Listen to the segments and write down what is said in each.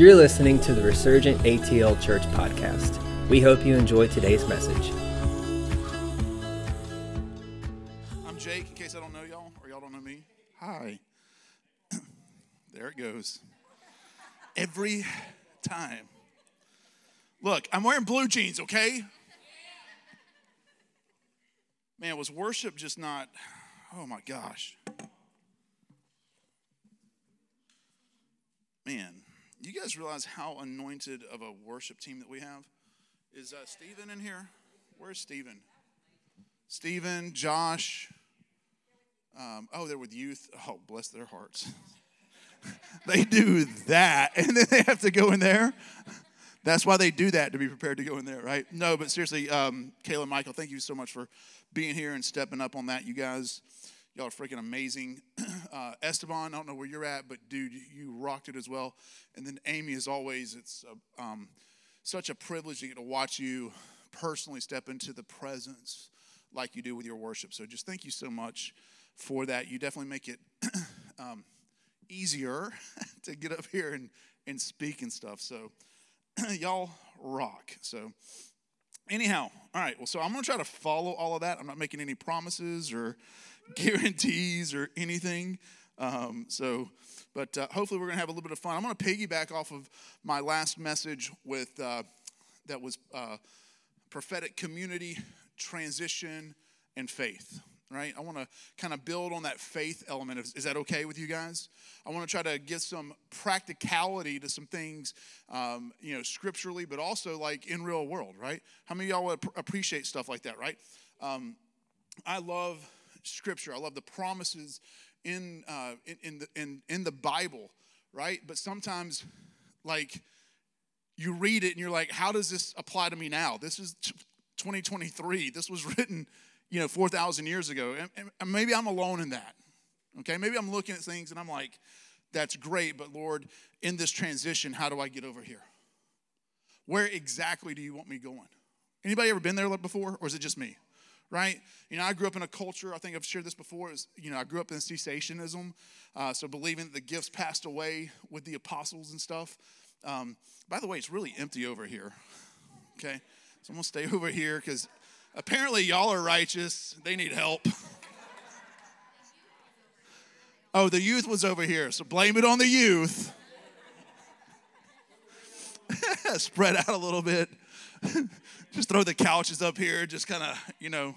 You're listening to the Resurgent ATL Church podcast. We hope you enjoy today's message. I'm Jake, in case I don't know y'all or y'all don't know me. Hi. there it goes. Every time. Look, I'm wearing blue jeans, okay? Man, was worship just not, oh my gosh. Man, you guys realize how anointed of a worship team that we have? Is uh, Steven in here? Where's Stephen? Stephen, Josh. Um, oh, they're with youth. Oh, bless their hearts. they do that, and then they have to go in there. That's why they do that to be prepared to go in there, right? No, but seriously, um, Kayla, Michael, thank you so much for being here and stepping up on that. You guys, y'all are freaking amazing. Uh, Esteban, I don't know where you're at, but dude, you rocked it as well. And then Amy, as always, it's uh, um, such a privilege to get to watch you personally step into the presence like you do with your worship. So just thank you so much for that. You definitely make it um, easier to get up here and, and speak and stuff. So y'all rock. So anyhow, all right. Well, so I'm to try to follow all of that. I'm not making any promises or guarantees or anything. Um, so, but uh, hopefully we're going to have a little bit of fun. I'm going to piggyback off of my last message with uh, that was uh, prophetic community, transition, and faith. Right? I want to kind of build on that faith element. Is, is that okay with you guys? I want to try to get some practicality to some things, um, you know, scripturally, but also like in real world. Right? How many of y'all appreciate stuff like that? Right? Um, I love scripture. I love the promises in, uh, in, in, the, in, in the Bible, right? But sometimes, like, you read it and you're like, how does this apply to me now? This is 2023. This was written, you know, 4,000 years ago. And, and maybe I'm alone in that, okay? Maybe I'm looking at things and I'm like, that's great, but Lord, in this transition, how do I get over here? Where exactly do you want me going? Anybody ever been there before, or is it just me? Right? You know, I grew up in a culture, I think I've shared this before, is, you know, I grew up in cessationism, uh, so believing that the gifts passed away with the apostles and stuff. Um, by the way, it's really empty over here, okay? So I'm gonna stay over here because apparently y'all are righteous, they need help. oh, the youth was over here, so blame it on the youth. Spread out a little bit just throw the couches up here, just kind of, you know,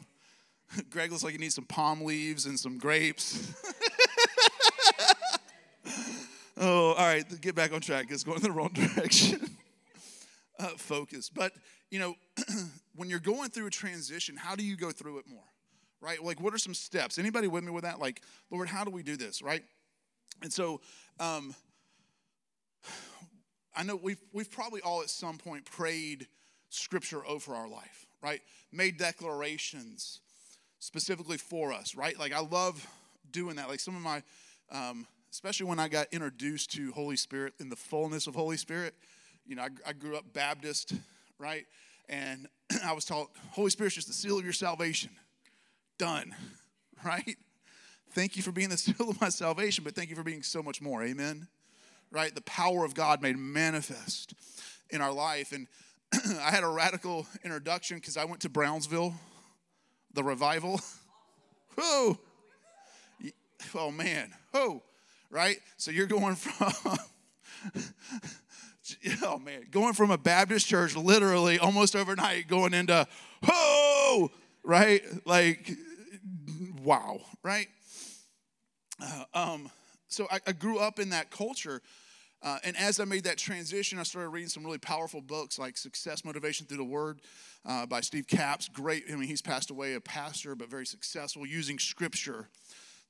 Greg looks like he needs some palm leaves and some grapes. oh, all right, get back on track. It's going in the wrong direction. uh, focus. But, you know, when you're going through a transition, how do you go through it more? Right? Like, what are some steps? Anybody with me with that? Like, Lord, how do we do this? Right? And so, um, I know we've, we've probably all at some point prayed scripture over our life, right? Made declarations specifically for us, right? Like I love doing that. Like some of my, um, especially when I got introduced to Holy Spirit in the fullness of Holy Spirit. You know, I, I grew up Baptist, right? And I was taught Holy Spirit's just the seal of your salvation. Done, right? Thank you for being the seal of my salvation, but thank you for being so much more. Amen. Right? The power of God made manifest in our life. And I had a radical introduction because I went to Brownsville, the revival. Whoa! Oh man, oh, right? So you're going from, oh man, going from a Baptist church literally almost overnight going into, oh, right? Like, wow, right? Uh, um, so I, I grew up in that culture uh, and as I made that transition, I started reading some really powerful books like Success Motivation Through the Word uh, by Steve Capps. Great, I mean, he's passed away, a pastor, but very successful using scripture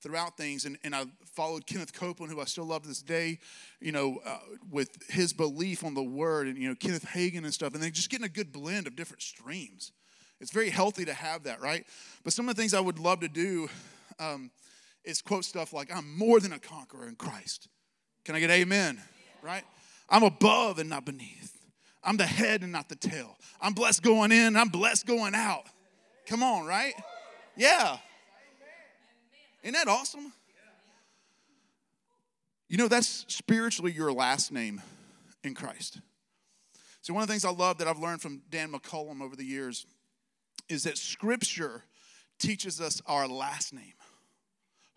throughout things. And, and I followed Kenneth Copeland, who I still love to this day, you know, uh, with his belief on the Word, and, you know, Kenneth Hagin and stuff. And then just getting a good blend of different streams. It's very healthy to have that, right? But some of the things I would love to do um, is quote stuff like, I'm more than a conqueror in Christ. Can I get amen? Right? I'm above and not beneath. I'm the head and not the tail. I'm blessed going in, I'm blessed going out. Come on, right? Yeah. Isn't that awesome? You know, that's spiritually your last name in Christ. So, one of the things I love that I've learned from Dan McCollam over the years is that Scripture teaches us our last name,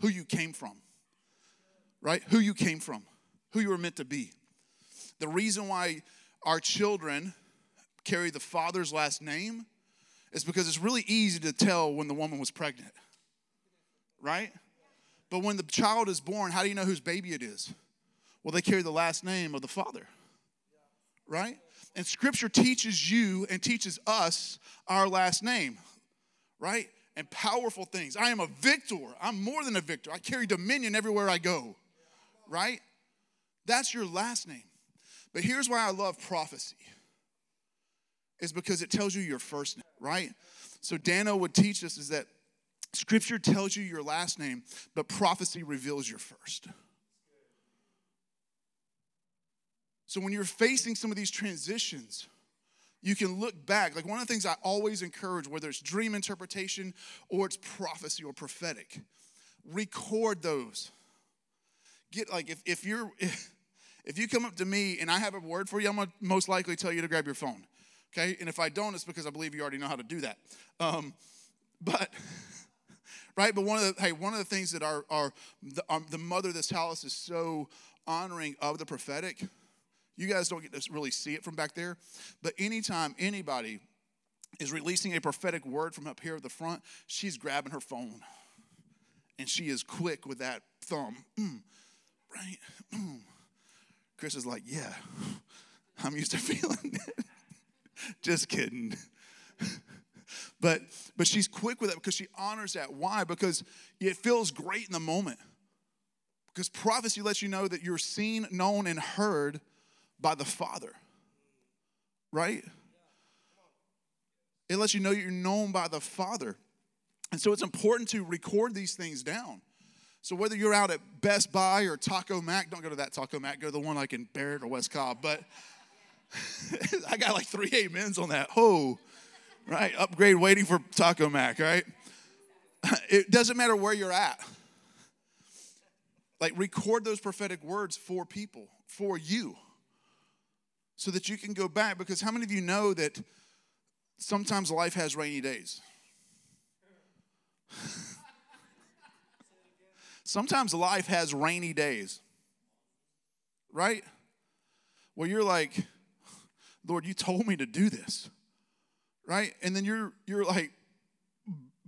who you came from, right? Who you came from, who you were meant to be. The reason why our children carry the father's last name is because it's really easy to tell when the woman was pregnant, right? But when the child is born, how do you know whose baby it is? Well, they carry the last name of the father, right? And scripture teaches you and teaches us our last name, right? And powerful things. I am a victor. I'm more than a victor. I carry dominion everywhere I go, right? That's your last name. But here's why I love prophecy is because it tells you your first name, right? So Dano would teach us is that scripture tells you your last name, but prophecy reveals your first. So when you're facing some of these transitions, you can look back. Like one of the things I always encourage, whether it's dream interpretation or it's prophecy or prophetic, record those. Get like if, if you're if, if you come up to me and I have a word for you, I'm gonna most likely tell you to grab your phone. Okay? And if I don't, it's because I believe you already know how to do that. Um, but right, but one of the hey, one of the things that our our the, um, the mother of this house is so honoring of the prophetic you guys don't get to really see it from back there. But anytime anybody is releasing a prophetic word from up here at the front, she's grabbing her phone. And she is quick with that thumb. Mm, right? Mm. Chris is like, yeah, I'm used to feeling it. Just kidding. but but she's quick with that because she honors that. Why? Because it feels great in the moment. Because prophecy lets you know that you're seen, known, and heard by the Father, right? It lets you know you're known by the Father. And so it's important to record these things down. So whether you're out at Best Buy or Taco Mac, don't go to that Taco Mac, go to the one like in Barrett or West Cobb. But I got like three amens on that. Oh, right? Upgrade waiting for Taco Mac, right? It doesn't matter where you're at. Like record those prophetic words for people, for you so that you can go back. Because how many of you know that sometimes life has rainy days? sometimes life has rainy days, right? Where you're like, Lord, you told me to do this, right? And then you're you're like,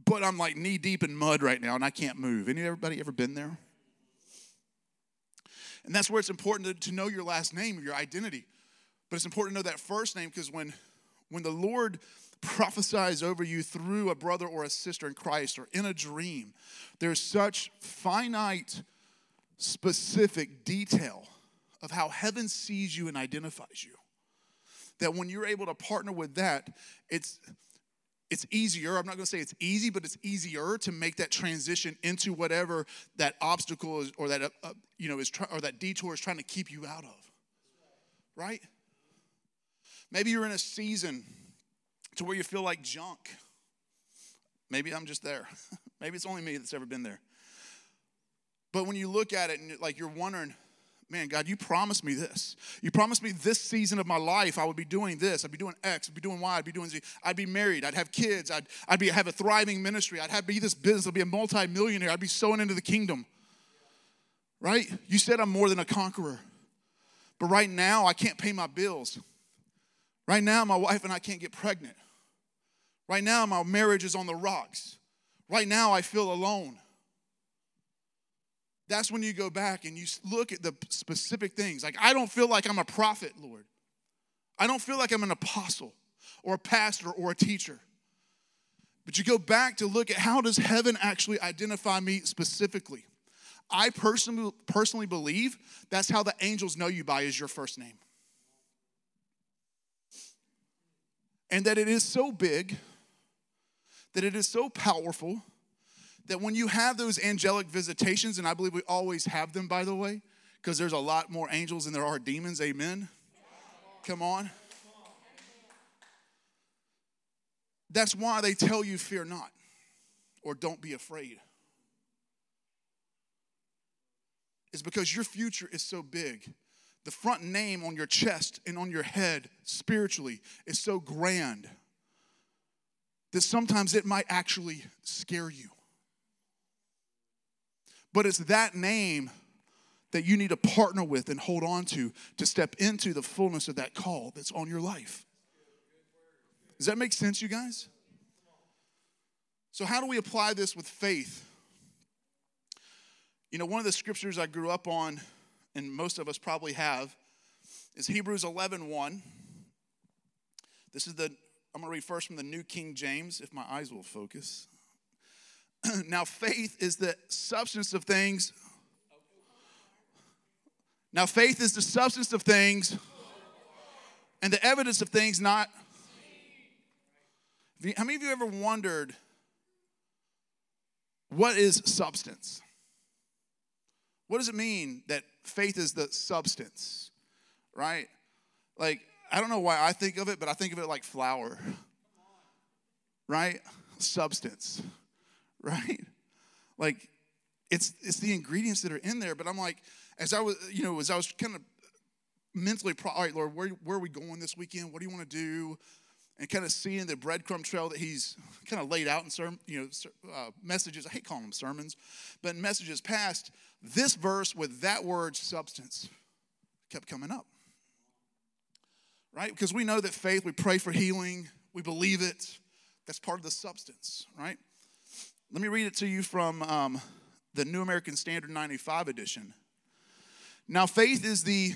but I'm like knee deep in mud right now and I can't move. Any everybody ever been there? And that's where it's important to, to know your last name, your identity. But it's important to know that first name because when, when the Lord prophesies over you through a brother or a sister in Christ or in a dream, there's such finite, specific detail of how heaven sees you and identifies you that when you're able to partner with that, it's it's easier. I'm not going to say it's easy, but it's easier to make that transition into whatever that obstacle is, or that uh, you know is, try, or that detour is trying to keep you out of. Right? Maybe you're in a season to where you feel like junk. Maybe I'm just there. Maybe it's only me that's ever been there. But when you look at it and like you're wondering, man, God, you promised me this. You promised me this season of my life I would be doing this. I'd be doing X. I'd be doing Y. I'd be doing Z. I'd be married. I'd have kids. I'd, I'd be, have a thriving ministry. I'd have be this business. I'd be a multimillionaire. I'd be sowing into the kingdom. Right? You said I'm more than a conqueror. But right now, I can't pay my bills. Right now, my wife and I can't get pregnant. Right now, my marriage is on the rocks. Right now, I feel alone. That's when you go back and you look at the specific things. Like, I don't feel like I'm a prophet, Lord. I don't feel like I'm an apostle or a pastor or a teacher. But you go back to look at how does heaven actually identify me specifically? I personally, personally believe that's how the angels know you by is your first name. and that it is so big, that it is so powerful, that when you have those angelic visitations, and I believe we always have them, by the way, because there's a lot more angels than there are demons, amen? Come on. That's why they tell you, fear not, or don't be afraid. Is because your future is so big the front name on your chest and on your head spiritually is so grand that sometimes it might actually scare you. But it's that name that you need to partner with and hold on to to step into the fullness of that call that's on your life. Does that make sense, you guys? So, how do we apply this with faith? You know, one of the scriptures I grew up on, and most of us probably have, is Hebrews 11 1. This is the, I'm going to read first from the New King James, if my eyes will focus. now, faith is the substance of things. Now, faith is the substance of things and the evidence of things not. How many of you ever wondered what is substance? What does it mean that faith is the substance, right? Like, I don't know why I think of it, but I think of it like flour, right? Substance, right? Like, it's it's the ingredients that are in there. But I'm like, as I was, you know, as I was kind of mentally, all right, Lord, where where are we going this weekend? What do you want to do? and kind of seeing the breadcrumb trail that he's kind of laid out in sermon, you know, uh, messages. I hate calling them sermons, but messages past, this verse with that word substance kept coming up. Right? Because we know that faith, we pray for healing, we believe it. That's part of the substance, right? Let me read it to you from um, the New American Standard 95 edition. Now, faith is the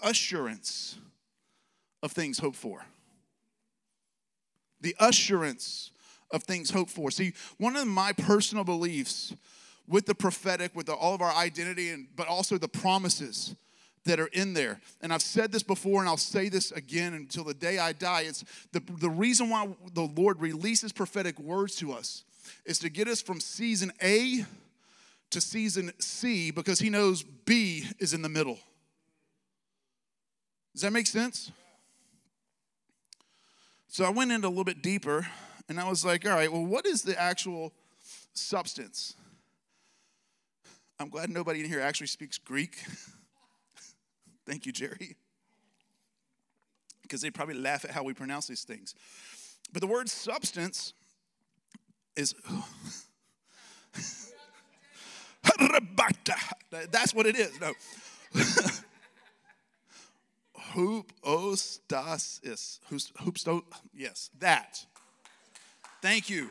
assurance of things hoped for the assurance of things hoped for. See, one of my personal beliefs with the prophetic, with the, all of our identity, and but also the promises that are in there. And I've said this before, and I'll say this again until the day I die. It's the, the reason why the Lord releases prophetic words to us is to get us from season A to season C because He knows B is in the middle. Does that make sense? So I went in a little bit deeper and I was like, all right, well, what is the actual substance? I'm glad nobody in here actually speaks Greek. Thank you, Jerry. Because they probably laugh at how we pronounce these things. But the word substance is. That's what it is. No. Hoopstasis. Hoopsto, yes, that. Thank you.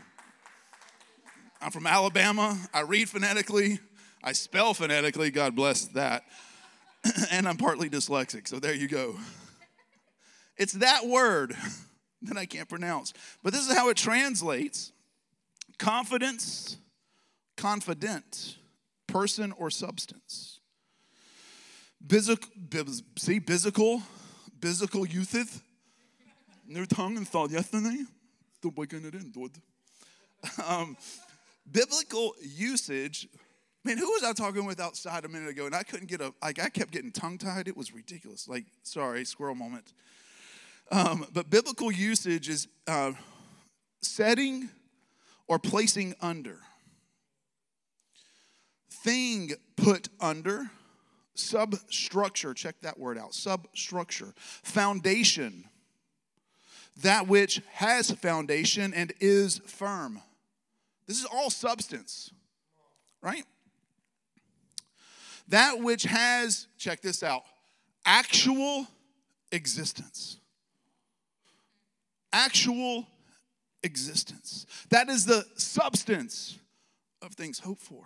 I'm from Alabama. I read phonetically. I spell phonetically. God bless that. and I'm partly dyslexic, so there you go. It's that word that I can't pronounce. But this is how it translates confidence, confident, person or substance. Bizic, see, biblical, biblical youtheth. New tongue and thought yesterday. The weekend it in, dude. Um, biblical usage. Man, who was I talking with outside a minute ago? And I couldn't get a, like, I kept getting tongue tied. It was ridiculous. Like, sorry, squirrel moment. Um, but biblical usage is uh, setting or placing under. Thing put under substructure, check that word out substructure, foundation, that which has foundation and is firm. This is all substance, right? That which has, check this out, actual existence. Actual existence. That is the substance of things hoped for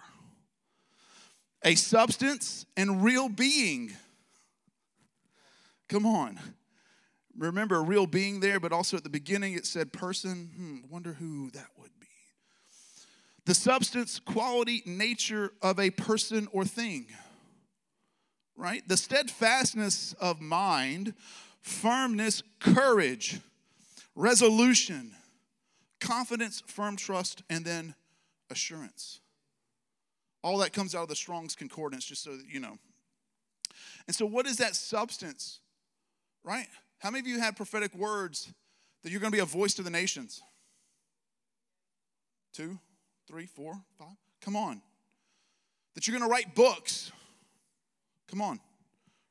a substance and real being. Come on. Remember, a real being there, but also at the beginning it said person. Hmm, wonder who that would be. The substance, quality, nature of a person or thing. Right? The steadfastness of mind, firmness, courage, resolution, confidence, firm trust, and then assurance. All that comes out of the Strong's Concordance, just so that you know. And so, what is that substance? Right? How many of you had prophetic words that you're going to be a voice to the nations? Two, three, four, five? Come on. That you're going to write books. Come on.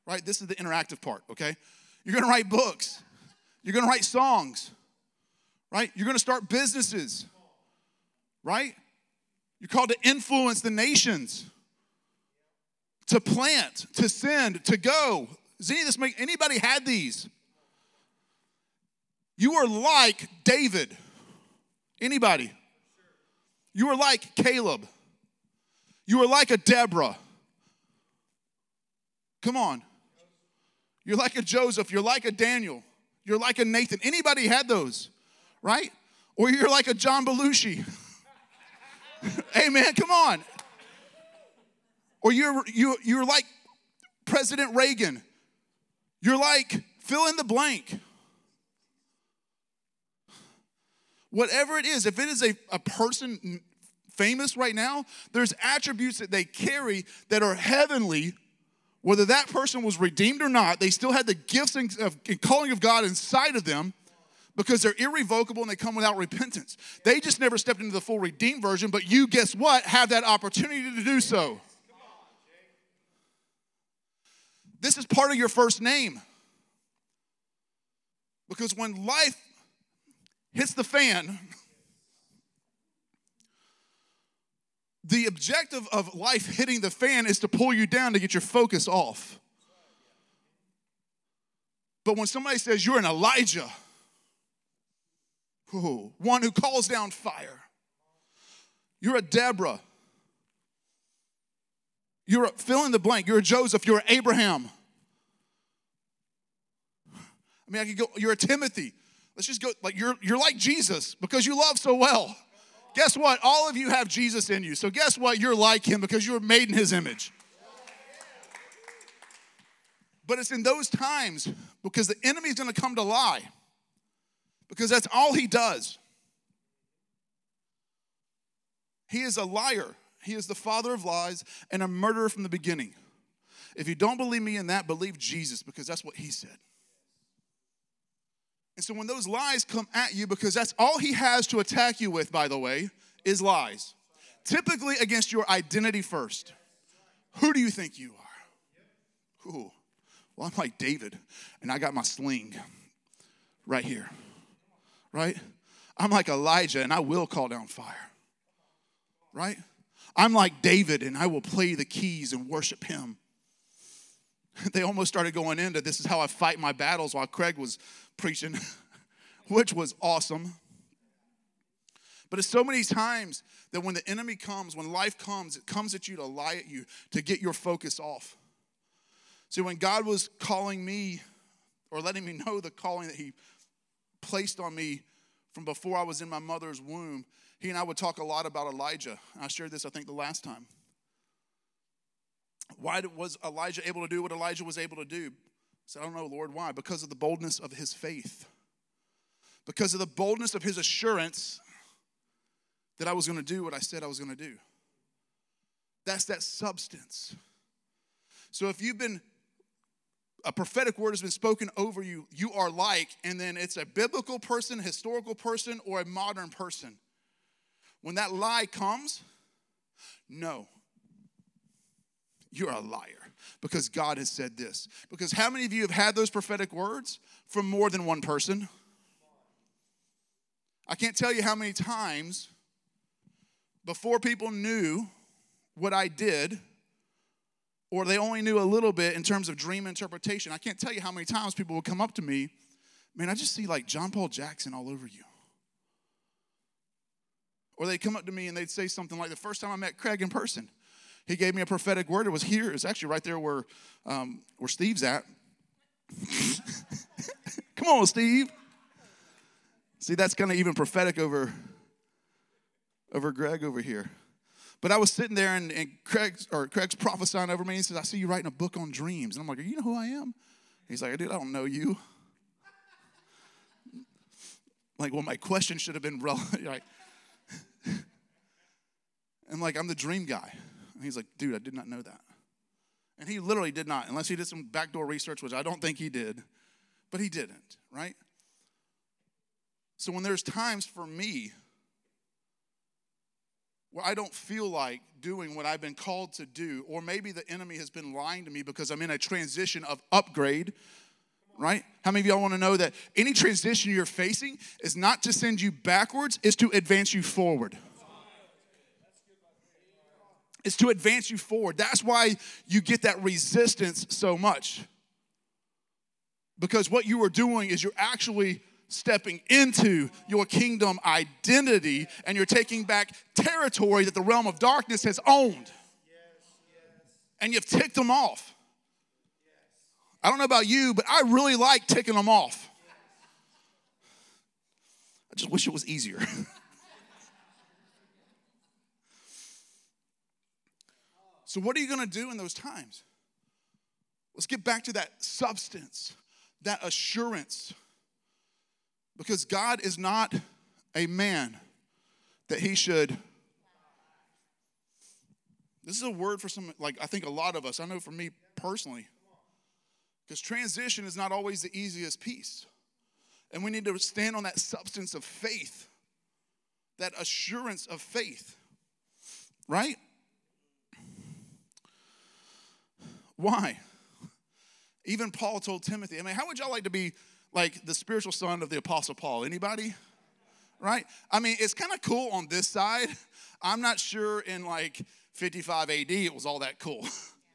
right? This is the interactive part, okay? You're gonna write books, you're gonna write songs, right? You're gonna start businesses, right? You're called to influence the nations, to plant, to send, to go. Does any of this make anybody had these? You are like David. Anybody? You are like Caleb. You are like a Deborah. Come on. You're like a Joseph. You're like a Daniel. You're like a Nathan. Anybody had those, right? Or you're like a John Belushi. Amen. Come on. Or you're you you're like President Reagan. You're like fill in the blank. Whatever it is, if it is a, a person famous right now, there's attributes that they carry that are heavenly. Whether that person was redeemed or not, they still had the gifts and, calling of God inside of them because they're irrevocable and they come without repentance. They just never stepped into the full redeemed version, but you, guess what, have that opportunity to do so. This is part of your first name. Because when life hits the fan, the objective of life hitting the fan is to pull you down to get your focus off. But when somebody says you're an Elijah, ooh, one who calls down fire, you're a Deborah, you're a fill in the blank, you're a Joseph, you're Abraham. I mean, I could go, you're a Timothy. Let's just go, like, you're, you're like Jesus because you love so well. Guess what? All of you have Jesus in you. So, guess what? You're like him because you were made in his image. But it's in those times because the enemy's gonna come to lie, because that's all he does. He is a liar, he is the father of lies and a murderer from the beginning. If you don't believe me in that, believe Jesus because that's what he said. And so when those lies come at you, because that's all he has to attack you with, by the way, is lies. Typically against your identity first. Who do you think you are? Ooh, well, I'm like David, and I got my sling right here, right? I'm like Elijah, and I will call down fire, right? I'm like David, and I will play the keys and worship him. They almost started going into this is how I fight my battles while Craig was preaching, which was awesome. But it's so many times that when the enemy comes, when life comes, it comes at you to lie at you, to get your focus off. See, when God was calling me or letting me know the calling that He placed on me from before I was in my mother's womb, He and I would talk a lot about Elijah. I shared this, I think, the last time. Why was Elijah able to do what Elijah was able to do? I said, I don't know, Lord, why? Because of the boldness of his faith. Because of the boldness of his assurance that I was going to do what I said I was going to do. That's that substance. So if you've been, a prophetic word has been spoken over you, you are like, and then it's a biblical person, historical person, or a modern person. When that lie comes, no, you're a liar because God has said this. Because how many of you have had those prophetic words from more than one person? I can't tell you how many times before people knew what I did, or they only knew a little bit in terms of dream interpretation. I can't tell you how many times people would come up to me, man, I just see like John Paul Jackson all over you. Or they'd come up to me and they'd say something like the first time I met Craig in person, he gave me a prophetic word. It was here. It's actually right there where, um, where Steve's at. Come on, Steve. See, that's kind of even prophetic over, over Greg over here. But I was sitting there and, and Craig's, or Craig's prophesying over me. He says, I see you writing a book on dreams. And I'm like, you know who I am? He's like, dude, I don't know you. Like, well, my question should have been relevant. like, I'm like, I'm the dream guy. And he's like, dude, I did not know that. And he literally did not, unless he did some backdoor research, which I don't think he did, but he didn't, right? So when there's times for me where I don't feel like doing what I've been called to do, or maybe the enemy has been lying to me because I'm in a transition of upgrade, right? How many of y'all want to know that any transition you're facing is not to send you backwards, is to advance you forward? It's to advance you forward. That's why you get that resistance so much. Because what you are doing is you're actually stepping into your kingdom identity and you're taking back territory that the realm of darkness has owned. And you've ticked them off. I don't know about you, but I really like ticking them off. I just wish it was easier. so, what are you going to do in those times? Let's get back to that substance, that assurance because God is not a man that he should. This is a word for some, like I think a lot of us, I know for me personally, because transition is not always the easiest piece. And we need to stand on that substance of faith, that assurance of faith, right? Why? Even Paul told Timothy, I mean, how would y'all like to be like the spiritual son of the apostle Paul. Anybody? Right? I mean, it's kind of cool on this side. I'm not sure in like 55 AD it was all that cool.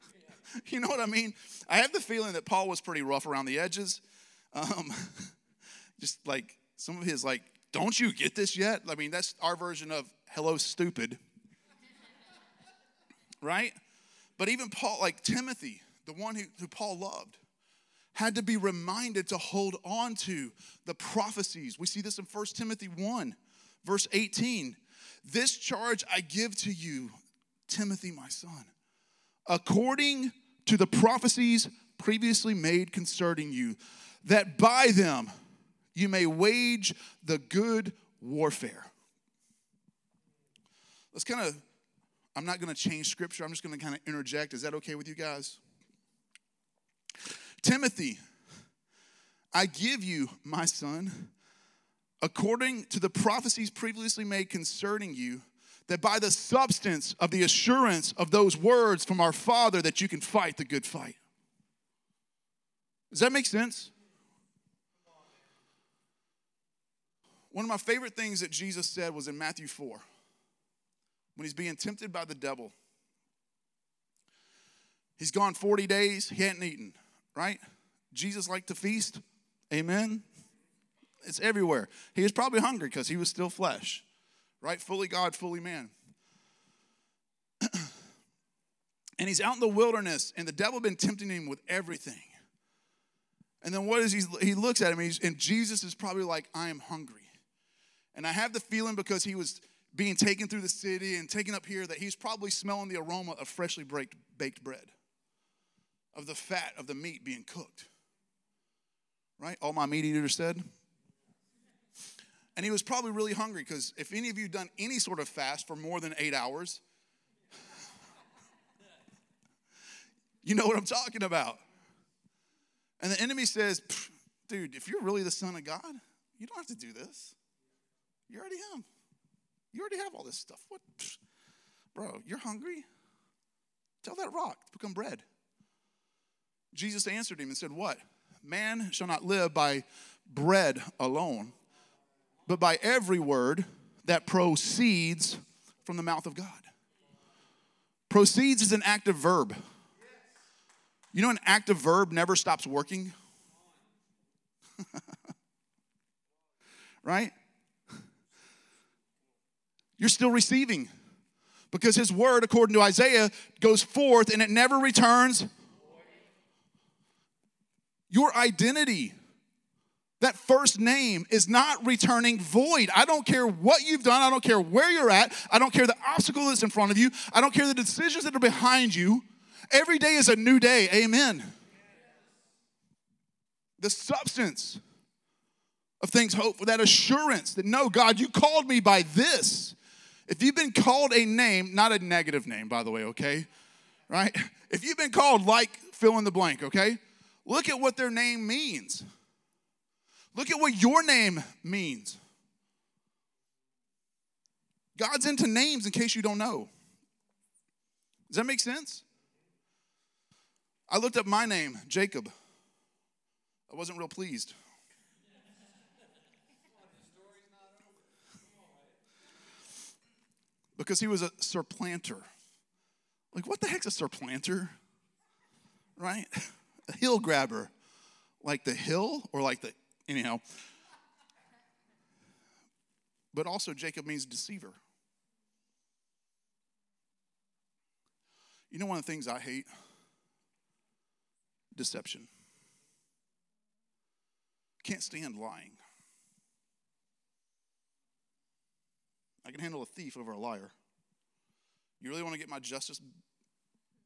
you know what I mean? I have the feeling that Paul was pretty rough around the edges. Um, just like some of his like, don't you get this yet? I mean, that's our version of hello, stupid. right? But even Paul, like Timothy, the one who, who Paul loved, had to be reminded to hold on to the prophecies. We see this in 1 Timothy 1, verse 18. This charge I give to you, Timothy, my son, according to the prophecies previously made concerning you, that by them you may wage the good warfare. Let's kind of, I'm not going to change scripture, I'm just going to kind of interject. Is that okay with you guys? Timothy, I give you, my son, according to the prophecies previously made concerning you, that by the substance of the assurance of those words from our Father that you can fight the good fight. Does that make sense? One of my favorite things that Jesus said was in Matthew 4 when he's being tempted by the devil. He's gone 40 days, he hadn't eaten right? Jesus liked to feast. Amen. It's everywhere. He was probably hungry because he was still flesh, right? Fully God, fully man. and he's out in the wilderness, and the devil been tempting him with everything. And then what is he? He looks at him, and Jesus is probably like, I am hungry. And I have the feeling because he was being taken through the city and taken up here that he's probably smelling the aroma of freshly baked, baked bread of the fat of the meat being cooked. Right? All my meat eaters said. And he was probably really hungry because if any of you done any sort of fast for more than eight hours, you know what I'm talking about. And the enemy says, dude, if you're really the Son of God, you don't have to do this. You're already am. You already have all this stuff. What? Bro, you're hungry? Tell that rock to become bread. Jesus answered him and said, What? Man shall not live by bread alone, but by every word that proceeds from the mouth of God. Proceeds is an active verb. You know, an active verb never stops working? right? You're still receiving because his word, according to Isaiah, goes forth and it never returns your identity, that first name is not returning void. I don't care what you've done. I don't care where you're at. I don't care the obstacle that's in front of you. I don't care the decisions that are behind you. Every day is a new day. Amen. The substance of things hope for that assurance that no, God, you called me by this. If you've been called a name, not a negative name, by the way, okay? Right? If you've been called like fill in the blank, okay? Look at what their name means. Look at what your name means. God's into names in case you don't know. Does that make sense? I looked up my name, Jacob. I wasn't real pleased. Because he was a surplanter. Like, what the heck's a surplanter? Right? A hill grabber. Like the hill or like the, anyhow. But also, Jacob means deceiver. You know, one of the things I hate? Deception. Can't stand lying. I can handle a thief over a liar. You really want to get my justice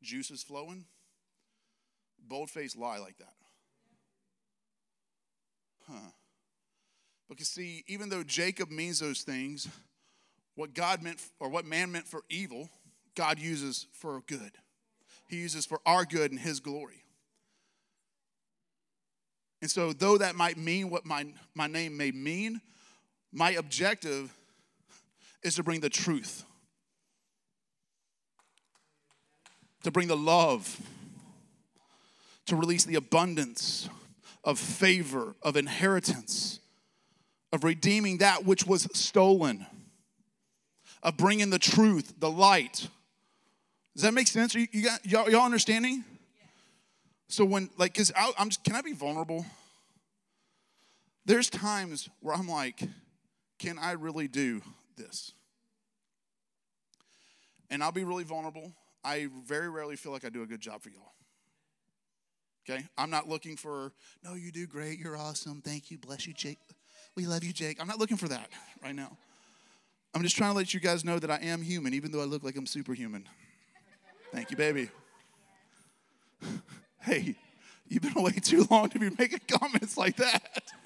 juices flowing? Bold faced lie like that. Huh. Because, see, even though Jacob means those things, what God meant, or what man meant for evil, God uses for good. He uses for our good and His glory. And so, though that might mean what my, my name may mean, my objective is to bring the truth, to bring the love, to release the abundance of favor, of inheritance, of redeeming that which was stolen, of bringing the truth, the light. Does that make sense? You, you got y'all, y'all understanding? So when like, cause I, I'm just, can I be vulnerable? There's times where I'm like, can I really do this? And I'll be really vulnerable. I very rarely feel like I do a good job for y'all. Okay? I'm not looking for, no, you do great. You're awesome. Thank you. Bless you, Jake. We love you, Jake. I'm not looking for that right now. I'm just trying to let you guys know that I am human, even though I look like I'm superhuman. Thank you, baby. Hey, you've been away too long to be making comments like that.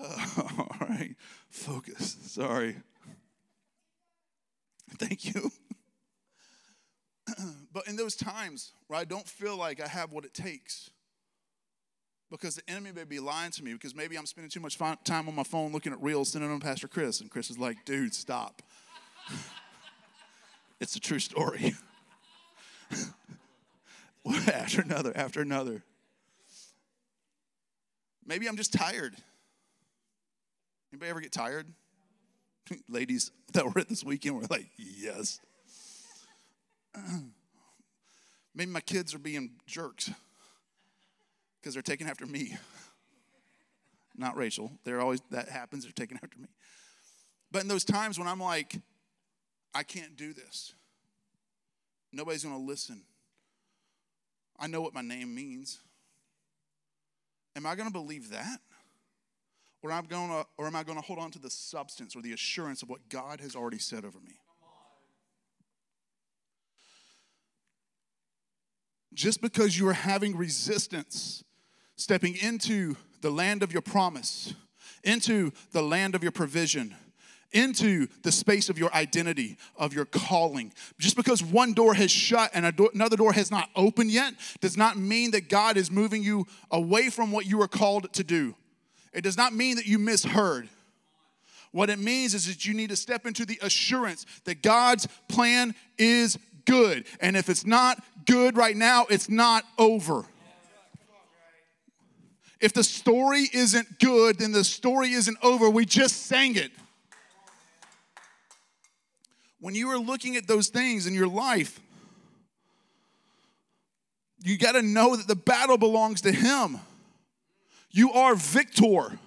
all right, focus. Sorry. Thank you. but in those times where I don't feel like I have what it takes, because the enemy may be lying to me, because maybe I'm spending too much time on my phone looking at reels, sending them to Pastor Chris, and Chris is like, dude, stop. it's a true story. after another, after another. Maybe I'm just tired. Anybody ever get tired? Ladies that were at this weekend were like, yes. Maybe my kids are being jerks because they're taking after me. Not Rachel. They're always, that happens, they're taking after me. But in those times when I'm like, I can't do this, nobody's going to listen. I know what my name means. Am I going to believe that? Or am, I gonna, or am I going to hold on to the substance or the assurance of what God has already said over me? Just because you are having resistance stepping into the land of your promise, into the land of your provision, into the space of your identity, of your calling. Just because one door has shut and another door has not opened yet does not mean that God is moving you away from what you are called to do. It does not mean that you misheard. What it means is that you need to step into the assurance that God's plan is good. And if it's not good right now, it's not over. If the story isn't good, then the story isn't over. We just sang it. When you are looking at those things in your life, you got to know that the battle belongs to Him. You are victor.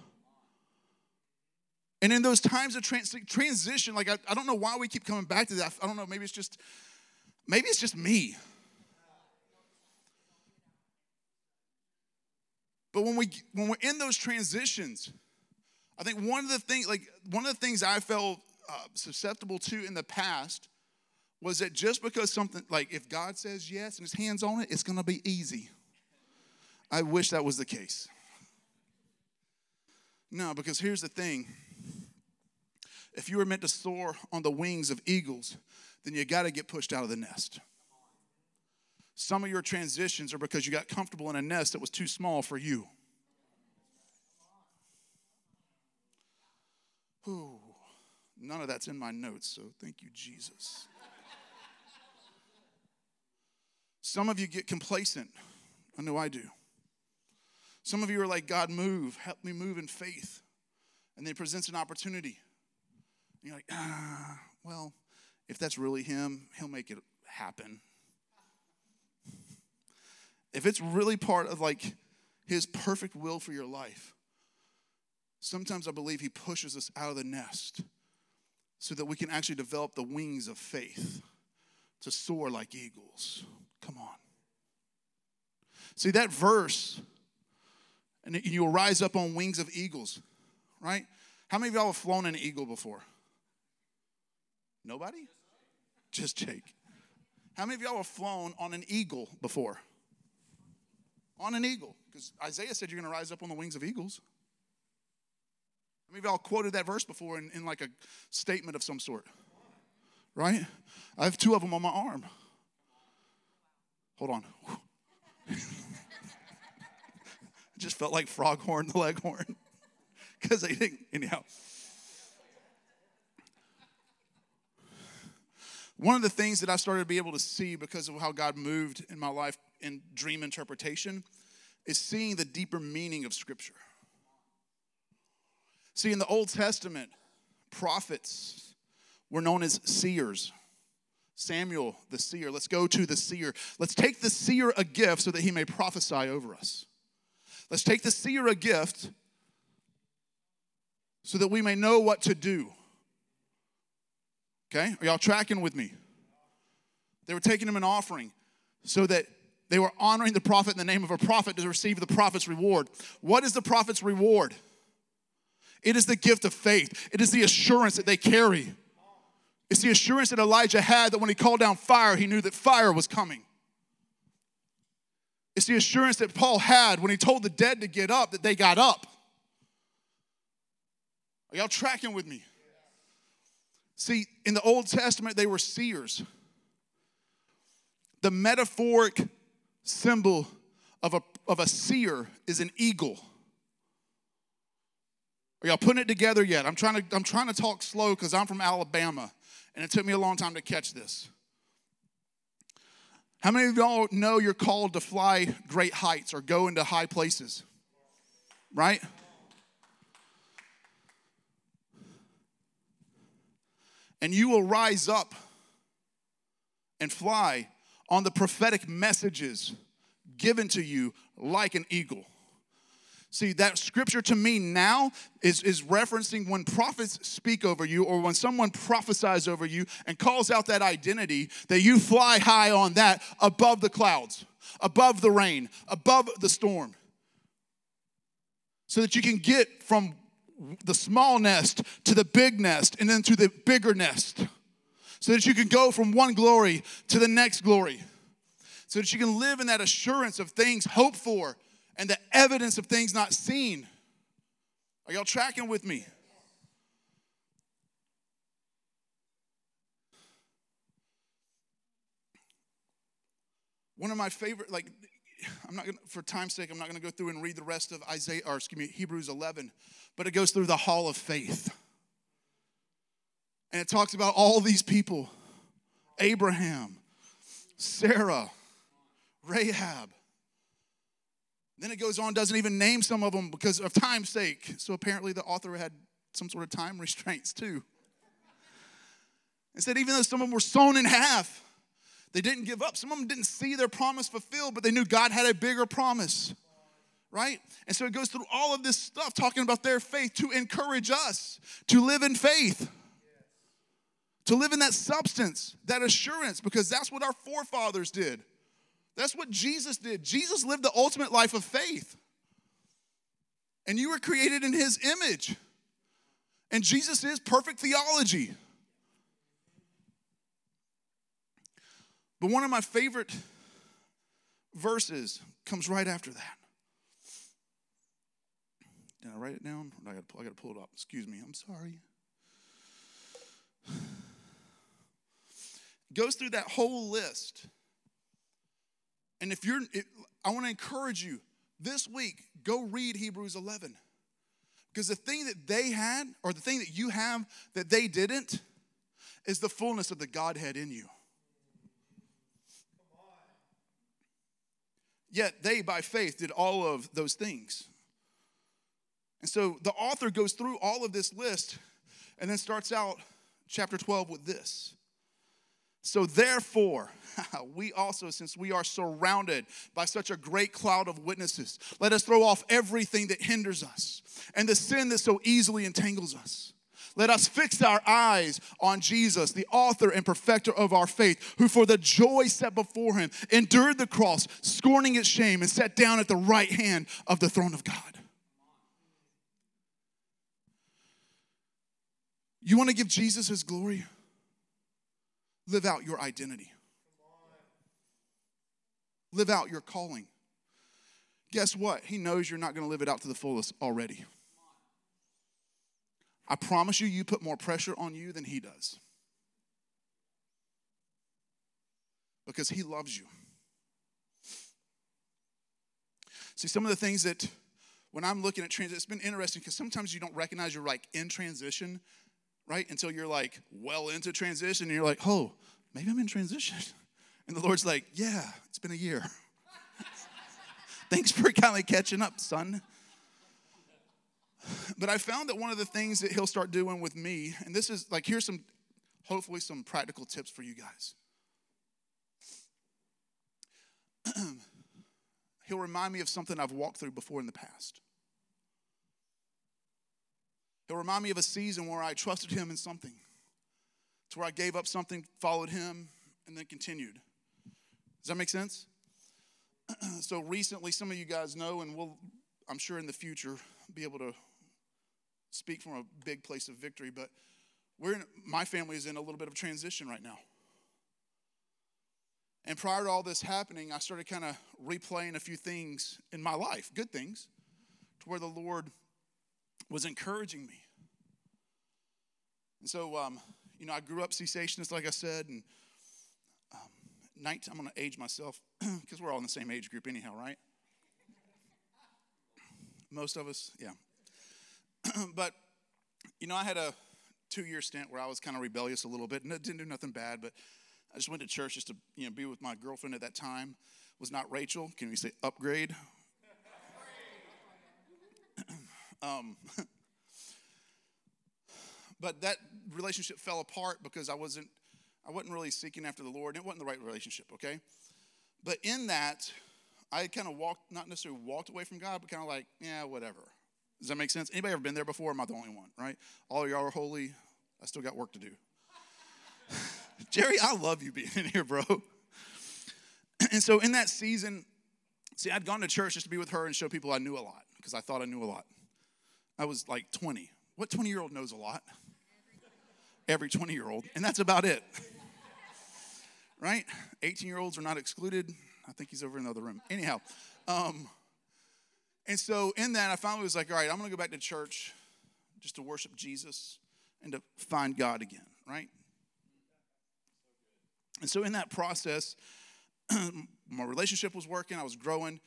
And in those times of trans- transition, like I, I don't know why we keep coming back to that. I don't know, maybe it's just, maybe it's just me. But when we when we're in those transitions, I think one of the things, like one of the things I felt uh, susceptible to in the past was that just because something, like if God says yes and his hands on it, it's gonna be easy. I wish that was the case. No, because here's the thing if you were meant to soar on the wings of eagles, then you got to get pushed out of the nest. Some of your transitions are because you got comfortable in a nest that was too small for you. Ooh, none of that's in my notes, so thank you, Jesus. Some of you get complacent. I know I do. Some of you are like, God, move, help me move in faith. And then presents an opportunity. And you're like, ah, well, if that's really Him, He'll make it happen. If it's really part of like His perfect will for your life, sometimes I believe He pushes us out of the nest so that we can actually develop the wings of faith to soar like eagles. Come on. See, that verse, and you'll rise up on wings of eagles, right? How many of y'all have flown an eagle before? Nobody? Just Jake. How many of y'all have flown on an eagle before? On an eagle. Because Isaiah said you're going to rise up on the wings of eagles. How many of y'all quoted that verse before in, in like a statement of some sort? Right? I have two of them on my arm. Hold on. just felt like Foghorn the Leghorn. Because they didn't, anyhow. One of the things that I started to be able to see because of how God moved in my life in dream interpretation is seeing the deeper meaning of Scripture. See, in the Old Testament, prophets were known as seers. Samuel, the seer. Let's go to the seer. Let's take the seer a gift so that he may prophesy over us. Let's take the seer a gift so that we may know what to do. Okay? Are y'all tracking with me? They were taking him an offering so that they were honoring the prophet in the name of a prophet to receive the prophet's reward. What is the prophet's reward? It is the gift of faith, it is the assurance that they carry. It's the assurance that Elijah had that when he called down fire, he knew that fire was coming. It's the assurance that Paul had when he told the dead to get up, that they got up. Are y'all tracking with me? See, in the Old Testament, they were seers. The metaphoric symbol of a, of a seer is an eagle. Are y'all putting it together yet? I'm trying to, I'm trying to talk slow because I'm from Alabama and it took me a long time to catch this. How many of y'all know you're called to fly great heights or go into high places? Right? And you will rise up and fly on the prophetic messages given to you like an eagle. See, that scripture to me now is, is referencing when prophets speak over you or when someone prophesies over you and calls out that identity, that you fly high on that above the clouds, above the rain, above the storm. So that you can get from the small nest to the big nest and then to the bigger nest. So that you can go from one glory to the next glory. So that you can live in that assurance of things hoped for and the evidence of things not seen. Are y'all tracking with me? One of my favorite, like, I'm not gonna, for time's sake, I'm not gonna go through and read the rest of Isaiah, or excuse me, Hebrews 11, but it goes through the hall of faith. And it talks about all these people Abraham, Sarah, Rahab, then it goes on, doesn't even name some of them because of time's sake. So apparently the author had some sort of time restraints too. And said, even though some of them were sown in half, they didn't give up. Some of them didn't see their promise fulfilled, but they knew God had a bigger promise. Right? And so it goes through all of this stuff talking about their faith to encourage us to live in faith, to live in that substance, that assurance, because that's what our forefathers did. That's what Jesus did. Jesus lived the ultimate life of faith. And you were created in his image. And Jesus is perfect theology. But one of my favorite verses comes right after that. Did I write it down? I got I to pull it up. Excuse me. I'm sorry. Goes through that whole list And if you're, it, I want to encourage you this week, go read Hebrews 11. Because the thing that they had, or the thing that you have that they didn't, is the fullness of the Godhead in you. Yet they, by faith, did all of those things. And so the author goes through all of this list and then starts out chapter 12 with this. So, therefore, we also, since we are surrounded by such a great cloud of witnesses, let us throw off everything that hinders us and the sin that so easily entangles us. Let us fix our eyes on Jesus, the author and perfecter of our faith, who for the joy set before him endured the cross, scorning its shame, and sat down at the right hand of the throne of God. You want to give Jesus his glory? Live out your identity. Live out your calling. Guess what? He knows you're not going to live it out to the fullest already. I promise you, you put more pressure on you than he does. Because he loves you. See, some of the things that when I'm looking at transition, it's been interesting because sometimes you don't recognize you're like in transition right? Until you're like well into transition and you're like, oh, maybe I'm in transition. And the Lord's like, yeah, it's been a year. Thanks for kind of catching up, son. But I found that one of the things that he'll start doing with me, and this is like, here's some, hopefully, some practical tips for you guys. he'll remind me of something I've walked through before in the past. He'll remind me of a season where I trusted him in something, to where I gave up something, followed him, and then continued. Does that make sense? so recently, some of you guys know, and we'll, I'm sure in the future, be able to speak from a big place of victory, but we're in, my family is in a little bit of transition right now. And prior to all this happening, I started kind of replaying a few things in my life, good things, to where the Lord was encouraging me. And so, um, you know, I grew up cessationist, like I said, and um, 19, I'm going to age myself because we're all in the same age group, anyhow, right? Most of us, yeah. but, you know, I had a two year stint where I was kind of rebellious a little bit, and it didn't do nothing bad, but I just went to church just to, you know, be with my girlfriend at that time. Was not Rachel. Can we say upgrade? Um, but that relationship fell apart because I wasn't I wasn't really seeking after the Lord. It wasn't the right relationship, okay? But in that, I kind of walked, not necessarily walked away from God, but kind of like, yeah, whatever. Does that make sense? Anybody ever been there before? am I the only one, right? All of y'all are holy. I still got work to do. Jerry, I love you being in here, bro. and so in that season, see, I'd gone to church just to be with her and show people I knew a lot because I thought I knew a lot. I was like 20. What 20 year old knows a lot? Every 20 year old. And that's about it. right? 18 year olds are not excluded. I think he's over in the other room. Anyhow, um, and so in that, I finally was like, all right, I'm going to go back to church just to worship Jesus and to find God again, right? And so in that process, my relationship was working, I was growing,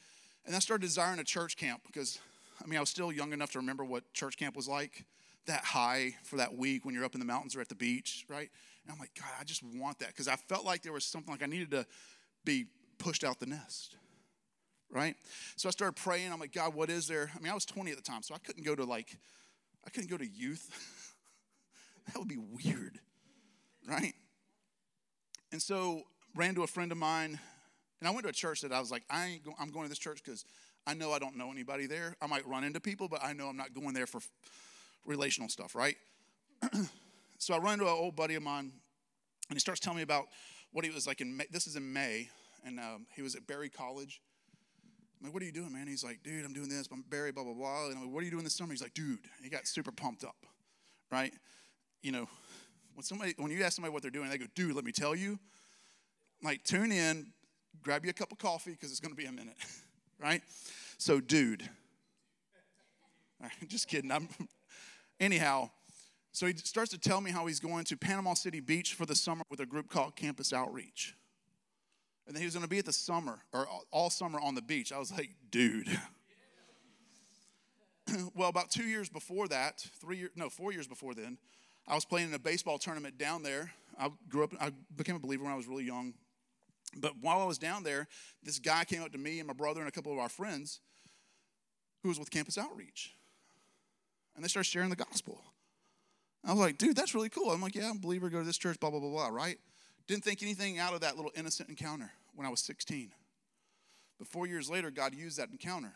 and I started desiring a church camp because I mean, I was still young enough to remember what church camp was like. That high for that week when you're up in the mountains or at the beach, right? And I'm like, God, I just want that because I felt like there was something like I needed to be pushed out the nest, right? So I started praying. I'm like, God, what is there? I mean, I was 20 at the time, so I couldn't go to like, I couldn't go to youth. that would be weird, right? And so ran to a friend of mine, and I went to a church that I was like, I ain't go, I'm going to this church because I know I don't know anybody there. I might run into people, but I know I'm not going there for relational stuff, right? so I run into an old buddy of mine, and he starts telling me about what he was like in May. This is in May, and um, he was at Berry College. I'm like, what are you doing, man? He's like, dude, I'm doing this. I'm Berry, blah, blah, blah. And I'm like, what are you doing this summer? He's like, dude. He got super pumped up, right? You know, when somebody, when you ask somebody what they're doing, they go, dude, let me tell you. Like, tune in, grab you a cup of coffee because it's going to be a minute. right? So, dude. Just kidding. I'm, anyhow, so he starts to tell me how he's going to Panama City Beach for the summer with a group called Campus Outreach. And then he was going to be at the summer or all summer on the beach. I was like, dude. well, about two years before that, three years, no, four years before then, I was playing in a baseball tournament down there. I grew up, I became a believer when I was really young. But while I was down there, this guy came up to me and my brother and a couple of our friends who was with Campus Outreach. And they started sharing the gospel. I was like, dude, that's really cool. I'm like, yeah, I'm a believer, go to this church, blah, blah, blah, blah, right? Didn't think anything out of that little innocent encounter when I was 16. But four years later, God used that encounter.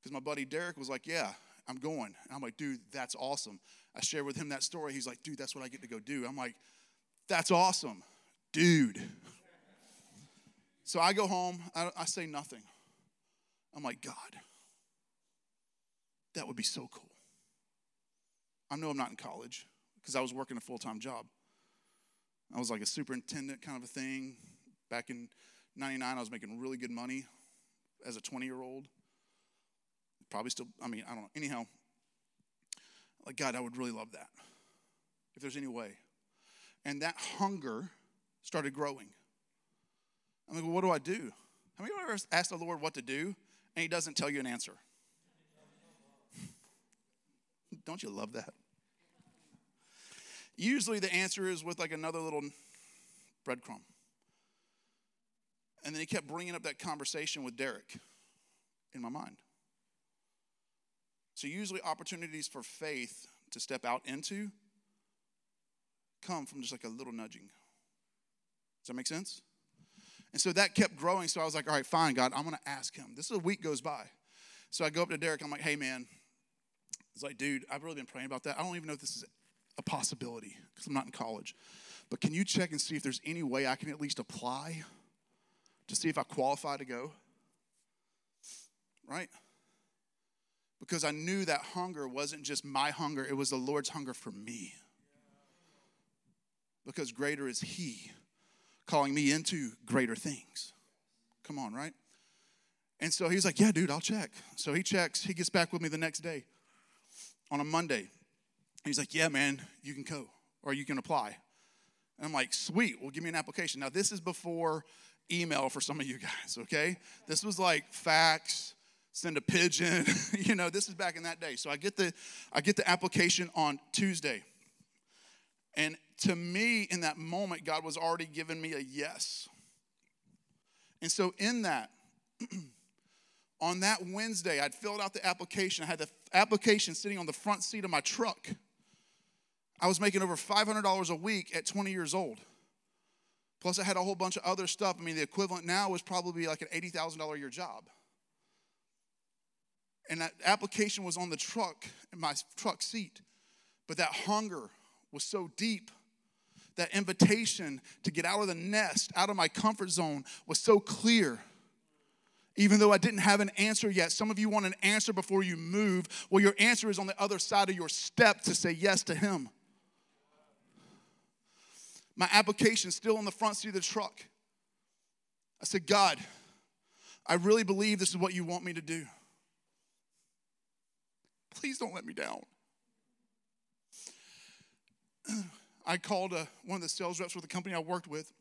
Because my buddy Derek was like, yeah, I'm going. And I'm like, dude, that's awesome. I shared with him that story. He's like, dude, that's what I get to go do. I'm like, that's awesome, dude. So I go home, I, I say nothing. I'm like, God, that would be so cool. I know I'm not in college because I was working a full time job. I was like a superintendent kind of a thing. Back in 99, I was making really good money as a 20 year old. Probably still, I mean, I don't know. Anyhow, like, God, I would really love that if there's any way. And that hunger started growing. I'm like, well, what do I do? Have you ever asked the Lord what to do and He doesn't tell you an answer? Don't you love that? Usually the answer is with like another little breadcrumb. And then he kept bringing up that conversation with Derek in my mind. So, usually, opportunities for faith to step out into come from just like a little nudging. Does that make sense? And so that kept growing. So I was like, all right, fine, God, I'm going to ask him. This is a week goes by. So I go up to Derek. I'm like, hey, man. He's like, dude, I've really been praying about that. I don't even know if this is a possibility because I'm not in college. But can you check and see if there's any way I can at least apply to see if I qualify to go? Right? because I knew that hunger wasn't just my hunger, it was the Lord's hunger for me. Because greater is He calling me into greater things. Come on, right? And so he's like, Yeah, dude, I'll check. So he checks. He gets back with me the next day on a Monday. He's like, Yeah, man, you can go or you can apply. And I'm like, Sweet, well, give me an application. Now, this is before email for some of you guys, okay? This was like fax send a pigeon. you know, this is back in that day. So I get the I get the application on Tuesday. And to me, in that moment, God was already giving me a yes. And so in that, on that Wednesday, I'd filled out the application. I had the application sitting on the front seat of my truck. I was making over $500 a week at 20 years old. Plus, I had a whole bunch of other stuff. I mean, the equivalent now was probably like an $80,000 a year job and that application was on the truck in my truck seat but that hunger was so deep that invitation to get out of the nest out of my comfort zone was so clear even though I didn't have an answer yet. Some of you want an answer before you move. Well, your answer is on the other side of your step to say yes to Him. My application still on the front seat of the truck. I said, God, I really believe this is what you want me to do. Please don't let me down. I called uh, one of the sales reps for the company I worked with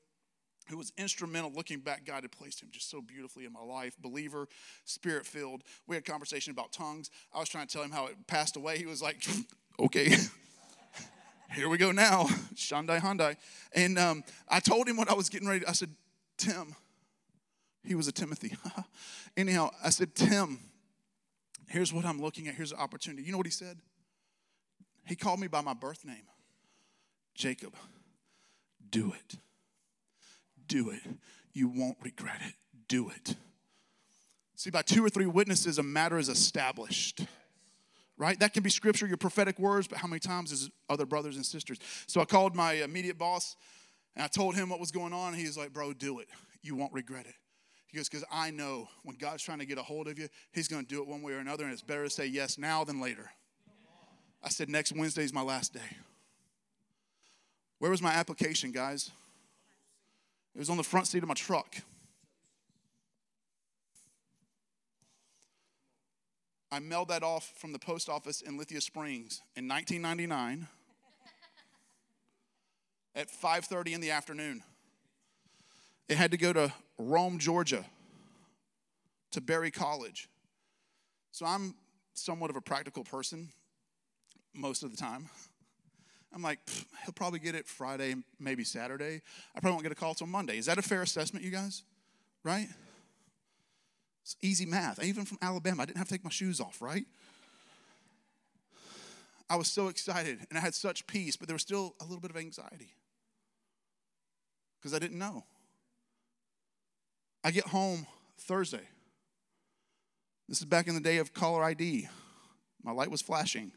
who was instrumental looking back god had placed him just so beautifully in my life believer spirit filled we had a conversation about tongues i was trying to tell him how it passed away he was like okay here we go now shandai hyundai and um, i told him what i was getting ready to, i said tim he was a timothy anyhow i said tim Here's what I'm looking at. Here's the opportunity. You know what he said? He called me by my birth name Jacob. Do it. Do it. You won't regret it. Do it. See, by two or three witnesses, a matter is established. Right? That can be scripture, your prophetic words, but how many times is other brothers and sisters? So I called my immediate boss and I told him what was going on. He was like, Bro, do it. You won't regret it. He goes, Because I know when God's trying to get a hold of you, He's going to do it one way or another, and it's better to say yes now than later. I said, Next Wednesday is my last day. Where was my application, guys? It was on the front seat of my truck. I mailed that off from the post office in Lithia Springs in 1999 at 5:30 in the afternoon. It had to go to Rome, Georgia, to Berry College. So I'm somewhat of a practical person most of the time. I'm like, he'll probably get it Friday, maybe Saturday. I probably won't get a call till Monday. Is that a fair assessment, you guys? Right? It's easy math. Even from Alabama, I didn't have to take my shoes off, right? I was so excited and I had such peace, but there was still a little bit of anxiety because I didn't know. I get home Thursday. This is back in the day of caller ID. My light was flashing.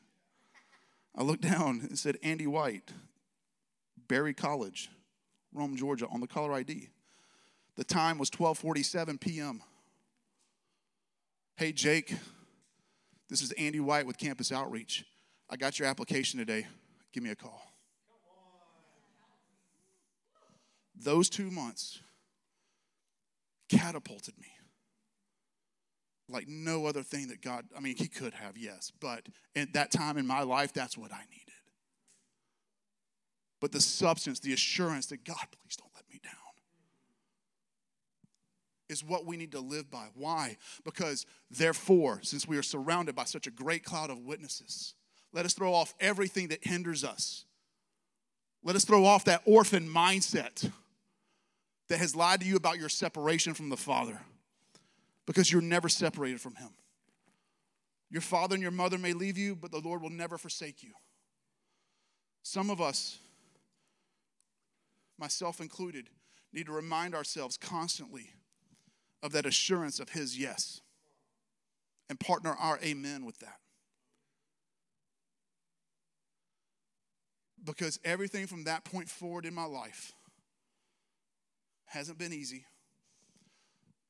I looked down and said Andy White, Berry College, Rome, Georgia, on the caller ID. The time was 12:47 p.m. Hey Jake, this is Andy White with Campus Outreach. I got your application today. Give me a call. Those two months catapulted me like no other thing that God, I mean, He could have, yes, but at that time in my life, that's what I needed. But the substance, the assurance that God, please don't let me down, is what we need to live by. Why? Because, therefore, since we are surrounded by such a great cloud of witnesses, let us throw off everything that hinders us. Let us throw off that orphan mindset that has lied to you about your separation from the Father because you're never separated from Him. Your father and your mother may leave you, but the Lord will never forsake you. Some of us, myself included, need to remind ourselves constantly of that assurance of His yes and partner our amen with that. Because everything from that point forward in my life hasn't been easy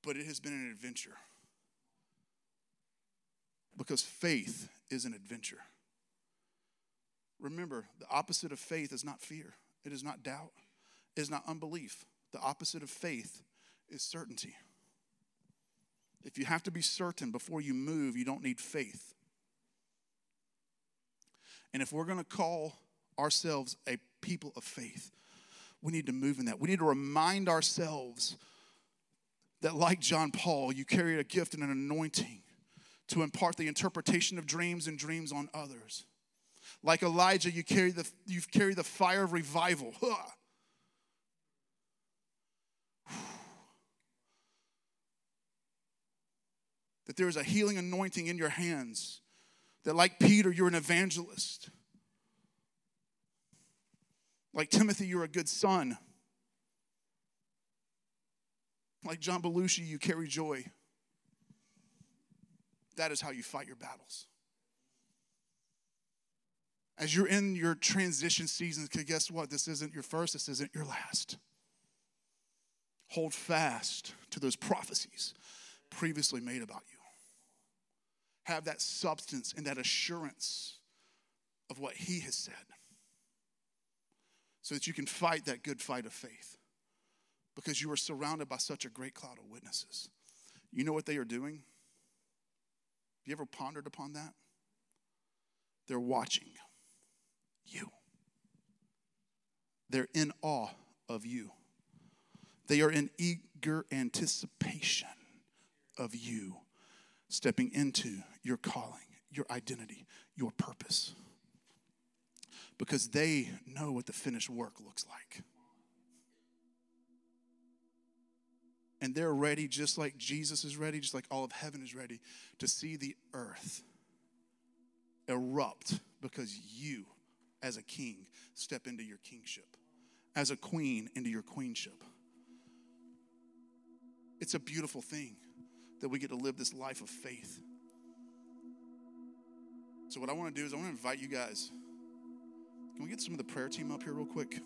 but it has been an adventure. Because faith is an adventure. Remember, the opposite of faith is not fear, it is not doubt, it is not unbelief. The opposite of faith is certainty. If you have to be certain before you move, you don't need faith. And if we're going to call ourselves a people of faith, we need to move in that. We need to remind ourselves that, like John Paul, you carry a gift and an anointing to impart the interpretation of dreams and dreams on others. Like Elijah, you carry the, you carry the fire of revival. that there is a healing anointing in your hands. That, like Peter, you're an evangelist. Like Timothy, you're a good son. Like John Belushi, you carry joy. That is how you fight your battles. As you're in your transition seasons, guess what? This isn't your first, this isn't your last. Hold fast to those prophecies previously made about you. Have that substance and that assurance of what He has said so that you can fight that good fight of faith because you are surrounded by such a great cloud of witnesses. You know what they are doing? Have you ever pondered upon that? They're watching you. They're in awe of you. They are in eager anticipation of you stepping into your calling, your identity, your purpose. Because they know what the finished work looks like. And they're ready, just like Jesus is ready, just like all of heaven is ready, to see the earth erupt because you, as a king, step into your kingship, as a queen, into your queenship. It's a beautiful thing that we get to live this life of faith. So, what I want to do is I want to invite you guys. Can we get some of the prayer team up here, real quick?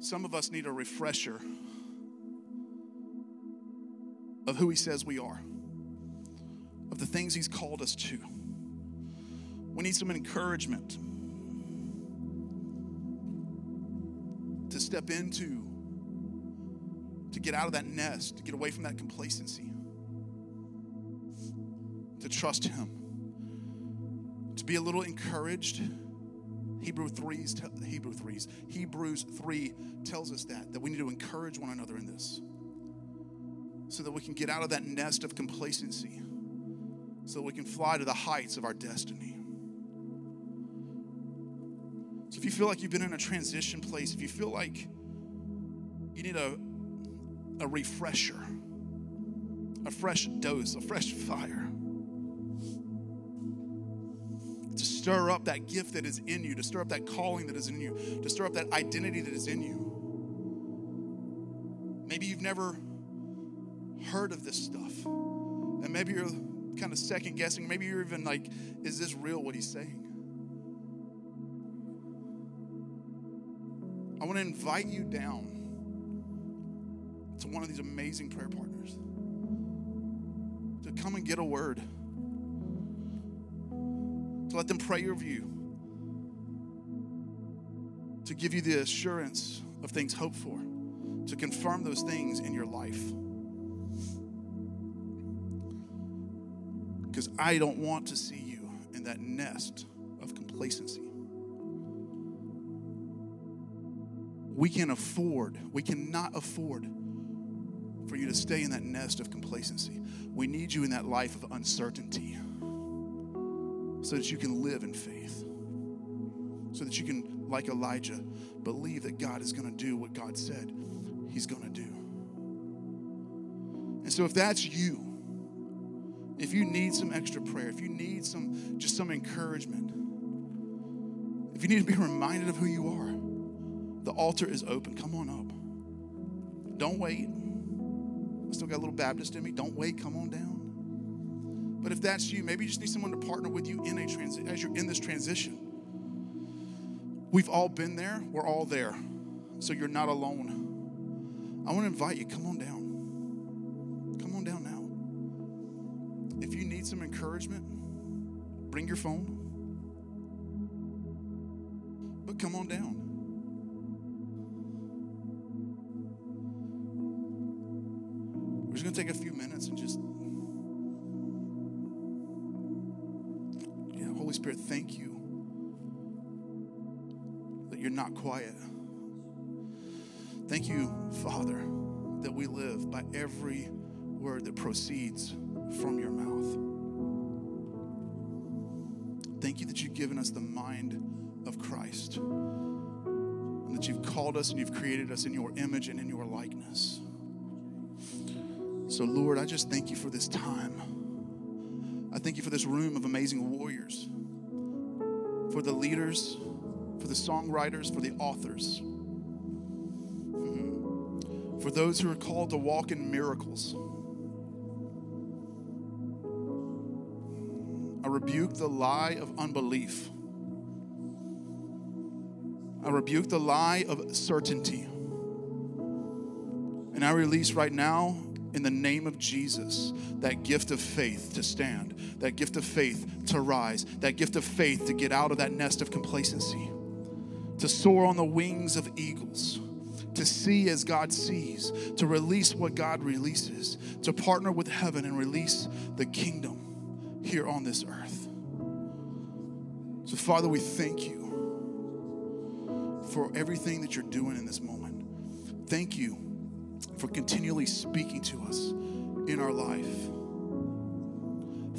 Some of us need a refresher of who He says we are, of the things He's called us to. We need some encouragement to step into, to get out of that nest, to get away from that complacency, to trust Him, to be a little encouraged. Hebrew 3's Hebrew 3's Hebrews 3 tells us that that we need to encourage one another in this so that we can get out of that nest of complacency so that we can fly to the heights of our destiny. So if you feel like you've been in a transition place, if you feel like you need a a refresher, a fresh dose, a fresh fire to stir up that gift that is in you, to stir up that calling that is in you, to stir up that identity that is in you. Maybe you've never heard of this stuff, and maybe you're kind of second guessing. Maybe you're even like, is this real what he's saying? I want to invite you down to one of these amazing prayer partners to come and get a word to let them pray over you, to give you the assurance of things hoped for, to confirm those things in your life. Because I don't want to see you in that nest of complacency. We can afford, we cannot afford for you to stay in that nest of complacency. We need you in that life of uncertainty so that you can live in faith. So that you can, like Elijah, believe that God is going to do what God said He's going to do. And so, if that's you, if you need some extra prayer, if you need some just some encouragement, if you need to be reminded of who you are, the altar is open. Come on up. Don't wait. I still got a little Baptist in me. Don't wait. Come on down. But if that's you, maybe you just need someone to partner with you in a transi- as you're in this transition. We've all been there. We're all there. So you're not alone. I want to invite you, come on down. Need some encouragement, bring your phone. But come on down. We're just going to take a few minutes and just Yeah, Holy Spirit, thank you that you're not quiet. Thank you, Father, that we live by every word that proceeds from your mouth. Thank you that you've given us the mind of Christ and that you've called us and you've created us in your image and in your likeness. So, Lord, I just thank you for this time. I thank you for this room of amazing warriors for the leaders, for the songwriters, for the authors, for those who are called to walk in miracles. Rebuke the lie of unbelief. I rebuke the lie of certainty. And I release right now in the name of Jesus that gift of faith to stand, that gift of faith to rise, that gift of faith to get out of that nest of complacency, to soar on the wings of eagles, to see as God sees, to release what God releases, to partner with heaven and release the kingdom here on this earth. So, Father, we thank you for everything that you're doing in this moment. Thank you for continually speaking to us in our life.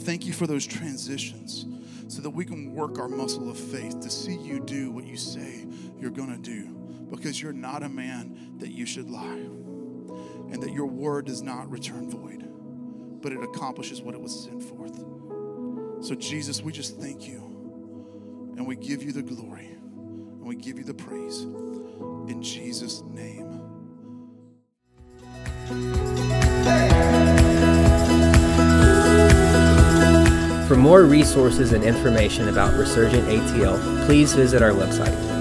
Thank you for those transitions so that we can work our muscle of faith to see you do what you say you're going to do because you're not a man that you should lie and that your word does not return void, but it accomplishes what it was sent forth. So, Jesus, we just thank you. And we give you the glory. And we give you the praise. In Jesus' name. For more resources and information about Resurgent ATL, please visit our website